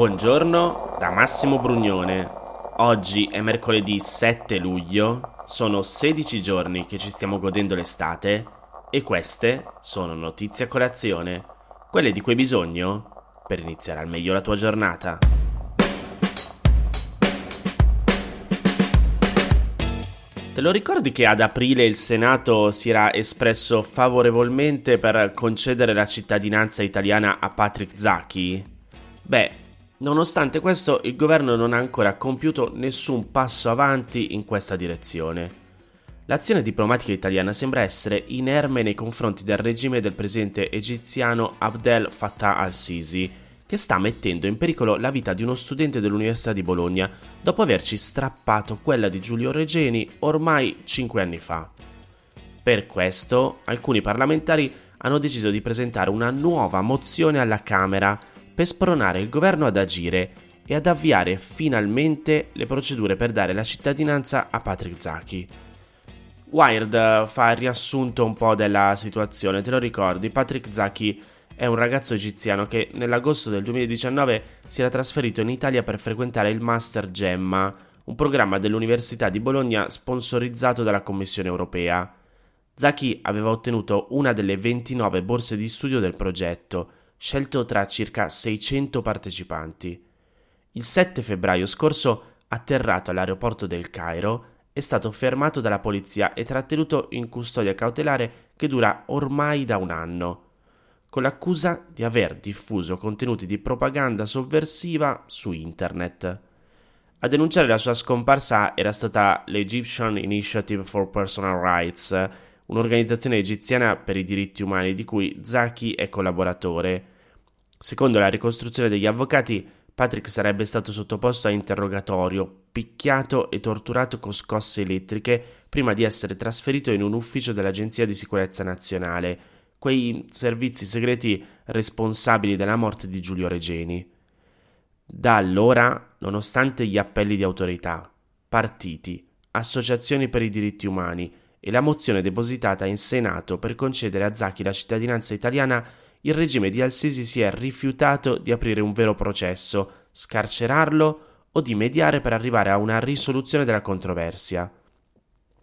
Buongiorno da Massimo Brugnone. Oggi è mercoledì 7 luglio, sono 16 giorni che ci stiamo godendo l'estate e queste sono notizie a colazione, quelle di cui hai bisogno per iniziare al meglio la tua giornata. Te lo ricordi che ad aprile il Senato si era espresso favorevolmente per concedere la cittadinanza italiana a Patrick Zaki? Beh, nonostante questo il governo non ha ancora compiuto nessun passo avanti in questa direzione. L'azione diplomatica italiana sembra essere inerme nei confronti del regime del presidente egiziano Abdel Fattah al-Sisi, che sta mettendo in pericolo la vita di uno studente dell'Università di Bologna dopo averci strappato quella di Giulio Regeni ormai 5 anni fa. Per questo alcuni parlamentari hanno deciso di presentare una nuova mozione alla Camera per spronare il governo ad agire e ad avviare finalmente le procedure per dare la cittadinanza a Patrick Zaki. Wired fa il riassunto un po' della situazione, te lo ricordi? Patrick Zaki è un ragazzo egiziano che nell'agosto del 2019 si era trasferito in Italia per frequentare il Master Gemma, un programma dell'Università di Bologna sponsorizzato dalla Commissione europea. Zaki aveva ottenuto una delle 29 borse di studio del progetto, scelto tra circa 600 partecipanti. Il 7 febbraio scorso, atterrato all'aeroporto del Cairo, è stato fermato dalla polizia e trattenuto in custodia cautelare che dura ormai da un anno con l'accusa di aver diffuso contenuti di propaganda sovversiva su internet. A denunciare la sua scomparsa era stata l'Egyptian Initiative for Personal Rights, un'organizzazione egiziana per i diritti umani di cui Zaki è collaboratore. Secondo la ricostruzione degli avvocati, Patrick sarebbe stato sottoposto a interrogatorio, picchiato e torturato con scosse elettriche prima di essere trasferito in un ufficio dell'Agenzia di sicurezza nazionale, quei servizi segreti responsabili della morte di Giulio Regeni. Da allora, nonostante gli appelli di autorità, partiti, associazioni per i diritti umani e la mozione depositata in Senato per concedere a Zaki la cittadinanza italiana, il regime di Al-Sisi si è rifiutato di aprire un vero processo, scarcerarlo o di mediare per arrivare a una risoluzione della controversia.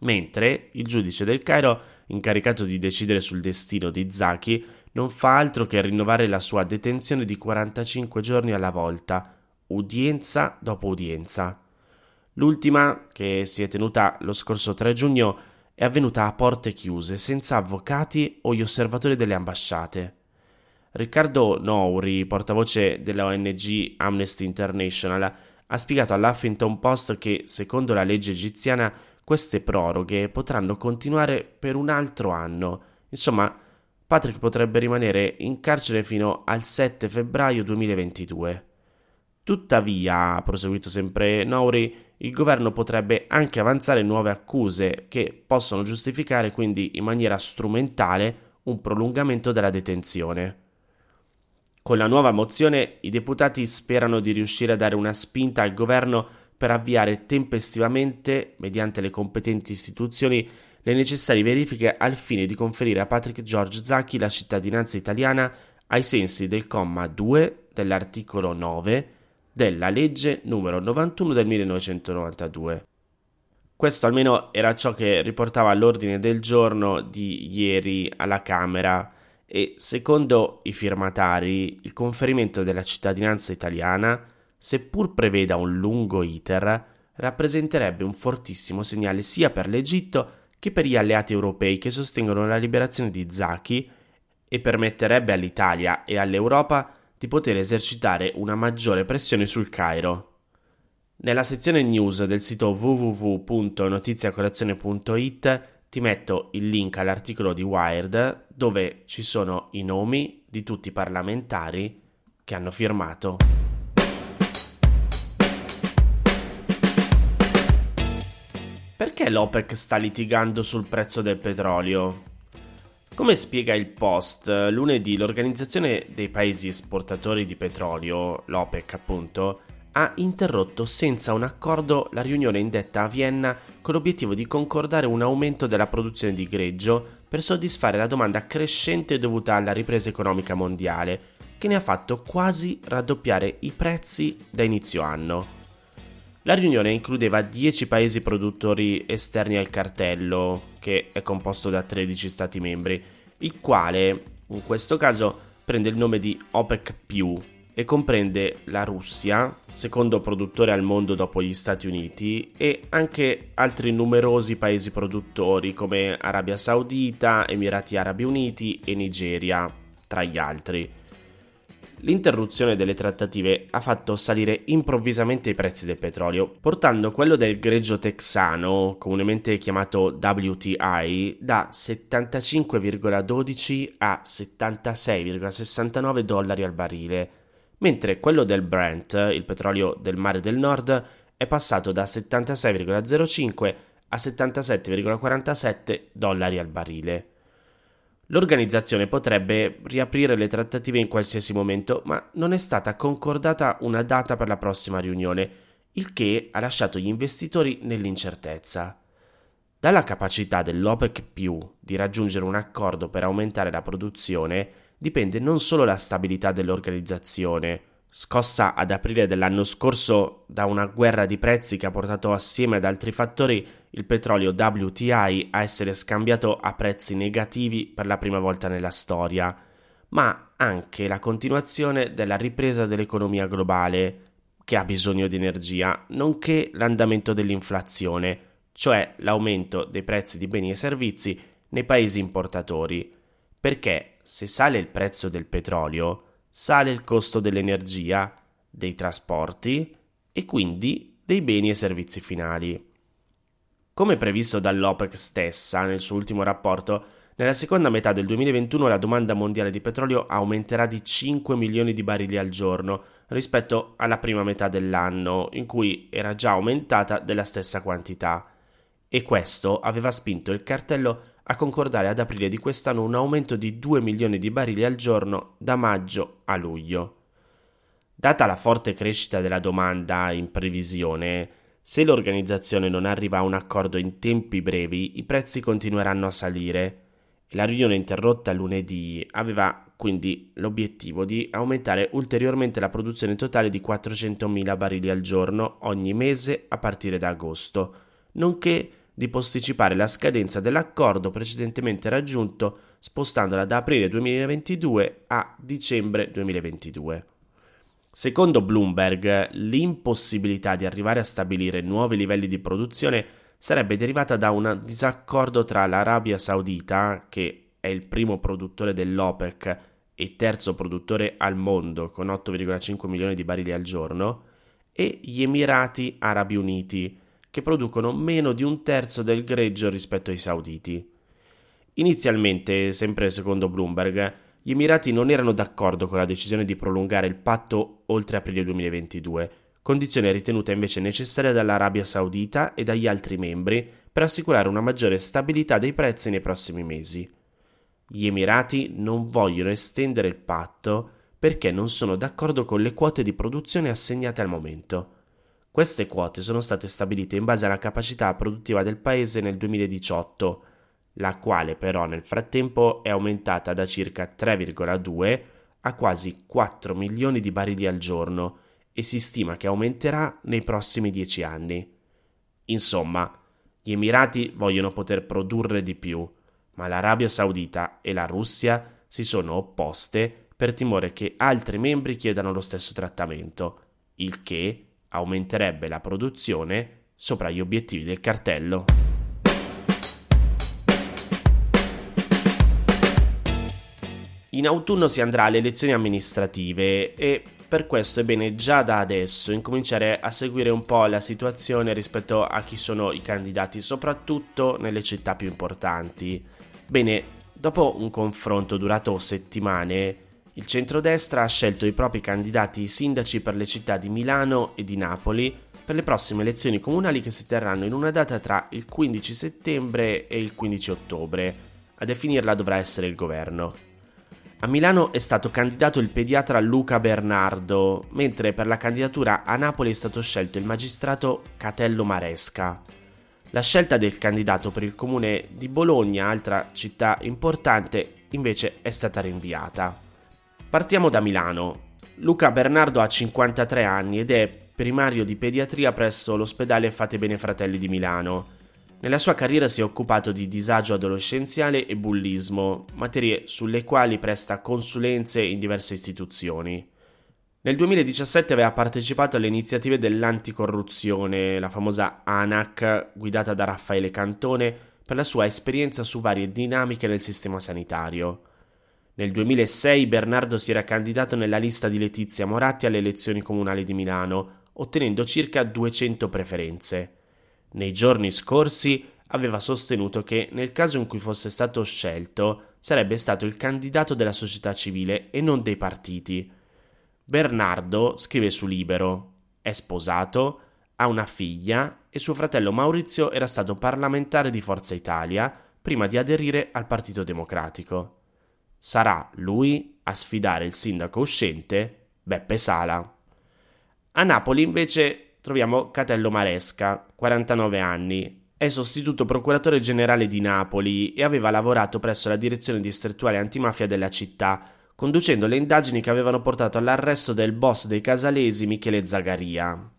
Mentre il giudice del Cairo incaricato di decidere sul destino di Zaki, non fa altro che rinnovare la sua detenzione di 45 giorni alla volta, udienza dopo udienza. L'ultima, che si è tenuta lo scorso 3 giugno, è avvenuta a porte chiuse, senza avvocati o gli osservatori delle ambasciate. Riccardo Nouri, portavoce della ONG Amnesty International, ha spiegato all'Huffington Post che, secondo la legge egiziana, queste proroghe potranno continuare per un altro anno. Insomma, Patrick potrebbe rimanere in carcere fino al 7 febbraio 2022. Tuttavia, ha proseguito sempre Nouri, il governo potrebbe anche avanzare nuove accuse che possono giustificare quindi in maniera strumentale un prolungamento della detenzione. Con la nuova mozione i deputati sperano di riuscire a dare una spinta al governo per avviare tempestivamente, mediante le competenti istituzioni, le necessarie verifiche al fine di conferire a Patrick George Zacchi la cittadinanza italiana ai sensi del comma 2 dell'articolo 9 della legge numero 91 del 1992. Questo almeno era ciò che riportava all'ordine del giorno di ieri alla Camera e secondo i firmatari il conferimento della cittadinanza italiana seppur preveda un lungo iter, rappresenterebbe un fortissimo segnale sia per l'Egitto che per gli alleati europei che sostengono la liberazione di Zaki e permetterebbe all'Italia e all'Europa di poter esercitare una maggiore pressione sul Cairo. Nella sezione news del sito www.notiziacolazione.it ti metto il link all'articolo di Wired dove ci sono i nomi di tutti i parlamentari che hanno firmato. Perché l'OPEC sta litigando sul prezzo del petrolio? Come spiega il Post, lunedì l'Organizzazione dei Paesi Esportatori di Petrolio, l'OPEC appunto, ha interrotto senza un accordo la riunione indetta a Vienna con l'obiettivo di concordare un aumento della produzione di greggio per soddisfare la domanda crescente dovuta alla ripresa economica mondiale, che ne ha fatto quasi raddoppiare i prezzi da inizio anno. La riunione includeva 10 paesi produttori esterni al cartello, che è composto da 13 Stati membri, il quale in questo caso prende il nome di OPEC e comprende la Russia, secondo produttore al mondo dopo gli Stati Uniti, e anche altri numerosi paesi produttori come Arabia Saudita, Emirati Arabi Uniti e Nigeria, tra gli altri. L'interruzione delle trattative ha fatto salire improvvisamente i prezzi del petrolio, portando quello del greggio texano, comunemente chiamato WTI, da 75,12 a 76,69 dollari al barile mentre quello del Brent, il petrolio del mare del nord, è passato da 76,05 a 77,47 dollari al barile. L'organizzazione potrebbe riaprire le trattative in qualsiasi momento, ma non è stata concordata una data per la prossima riunione, il che ha lasciato gli investitori nell'incertezza. Dalla capacità dell'OPEC di raggiungere un accordo per aumentare la produzione, dipende non solo la stabilità dell'organizzazione, scossa ad aprile dell'anno scorso da una guerra di prezzi che ha portato assieme ad altri fattori il petrolio WTI a essere scambiato a prezzi negativi per la prima volta nella storia, ma anche la continuazione della ripresa dell'economia globale che ha bisogno di energia, nonché l'andamento dell'inflazione, cioè l'aumento dei prezzi di beni e servizi nei paesi importatori, perché se sale il prezzo del petrolio, sale il costo dell'energia, dei trasporti e quindi dei beni e servizi finali. Come previsto dall'OPEC stessa nel suo ultimo rapporto, nella seconda metà del 2021 la domanda mondiale di petrolio aumenterà di 5 milioni di barili al giorno rispetto alla prima metà dell'anno, in cui era già aumentata della stessa quantità. E questo aveva spinto il cartello a concordare ad aprile di quest'anno un aumento di 2 milioni di barili al giorno da maggio a luglio. Data la forte crescita della domanda in previsione, se l'organizzazione non arriva a un accordo in tempi brevi, i prezzi continueranno a salire. La riunione interrotta lunedì aveva quindi l'obiettivo di aumentare ulteriormente la produzione totale di 400.000 barili al giorno ogni mese a partire da agosto, nonché di posticipare la scadenza dell'accordo precedentemente raggiunto spostandola da aprile 2022 a dicembre 2022. Secondo Bloomberg, l'impossibilità di arrivare a stabilire nuovi livelli di produzione sarebbe derivata da un disaccordo tra l'Arabia Saudita, che è il primo produttore dell'OPEC e terzo produttore al mondo con 8,5 milioni di barili al giorno, e gli Emirati Arabi Uniti, che producono meno di un terzo del greggio rispetto ai sauditi. Inizialmente, sempre secondo Bloomberg, gli Emirati non erano d'accordo con la decisione di prolungare il patto oltre aprile 2022, condizione ritenuta invece necessaria dall'Arabia Saudita e dagli altri membri per assicurare una maggiore stabilità dei prezzi nei prossimi mesi. Gli Emirati non vogliono estendere il patto perché non sono d'accordo con le quote di produzione assegnate al momento. Queste quote sono state stabilite in base alla capacità produttiva del paese nel 2018, la quale però nel frattempo è aumentata da circa 3,2 a quasi 4 milioni di barili al giorno e si stima che aumenterà nei prossimi 10 anni. Insomma, gli Emirati vogliono poter produrre di più, ma l'Arabia Saudita e la Russia si sono opposte per timore che altri membri chiedano lo stesso trattamento, il che aumenterebbe la produzione sopra gli obiettivi del cartello. In autunno si andrà alle elezioni amministrative e per questo è bene già da adesso incominciare a seguire un po' la situazione rispetto a chi sono i candidati, soprattutto nelle città più importanti. Bene, dopo un confronto durato settimane, il centrodestra ha scelto i propri candidati sindaci per le città di Milano e di Napoli per le prossime elezioni comunali che si terranno in una data tra il 15 settembre e il 15 ottobre. A definirla dovrà essere il governo. A Milano è stato candidato il pediatra Luca Bernardo, mentre per la candidatura a Napoli è stato scelto il magistrato Catello Maresca. La scelta del candidato per il comune di Bologna, altra città importante, invece è stata rinviata. Partiamo da Milano. Luca Bernardo ha 53 anni ed è primario di pediatria presso l'ospedale Fate Bene Fratelli di Milano. Nella sua carriera si è occupato di disagio adolescenziale e bullismo, materie sulle quali presta consulenze in diverse istituzioni. Nel 2017 aveva partecipato alle iniziative dell'anticorruzione, la famosa ANAC, guidata da Raffaele Cantone, per la sua esperienza su varie dinamiche nel sistema sanitario. Nel 2006 Bernardo si era candidato nella lista di Letizia Moratti alle elezioni comunali di Milano, ottenendo circa 200 preferenze. Nei giorni scorsi aveva sostenuto che nel caso in cui fosse stato scelto sarebbe stato il candidato della società civile e non dei partiti. Bernardo scrive su Libero, è sposato, ha una figlia e suo fratello Maurizio era stato parlamentare di Forza Italia prima di aderire al Partito Democratico. Sarà lui a sfidare il sindaco uscente, Beppe Sala. A Napoli invece troviamo Catello Maresca, 49 anni. È sostituto procuratore generale di Napoli e aveva lavorato presso la direzione distrettuale antimafia della città, conducendo le indagini che avevano portato all'arresto del boss dei casalesi Michele Zagaria.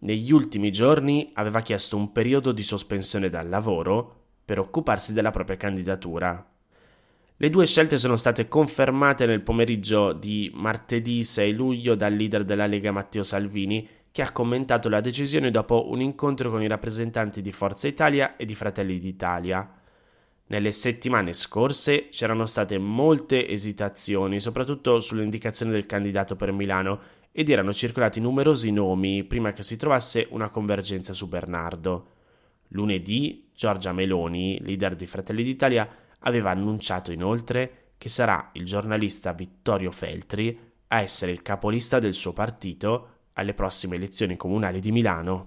Negli ultimi giorni aveva chiesto un periodo di sospensione dal lavoro per occuparsi della propria candidatura. Le due scelte sono state confermate nel pomeriggio di martedì 6 luglio dal leader della Lega Matteo Salvini, che ha commentato la decisione dopo un incontro con i rappresentanti di Forza Italia e di Fratelli d'Italia. Nelle settimane scorse c'erano state molte esitazioni, soprattutto sull'indicazione del candidato per Milano, ed erano circolati numerosi nomi prima che si trovasse una convergenza su Bernardo. Lunedì Giorgia Meloni, leader di Fratelli d'Italia, aveva annunciato inoltre che sarà il giornalista Vittorio Feltri a essere il capolista del suo partito alle prossime elezioni comunali di Milano.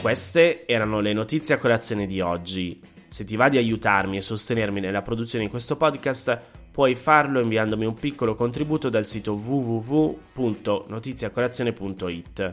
Queste erano le notizie a colazione di oggi. Se ti va di aiutarmi e sostenermi nella produzione di questo podcast, puoi farlo inviandomi un piccolo contributo dal sito www.notiziacolazione.it.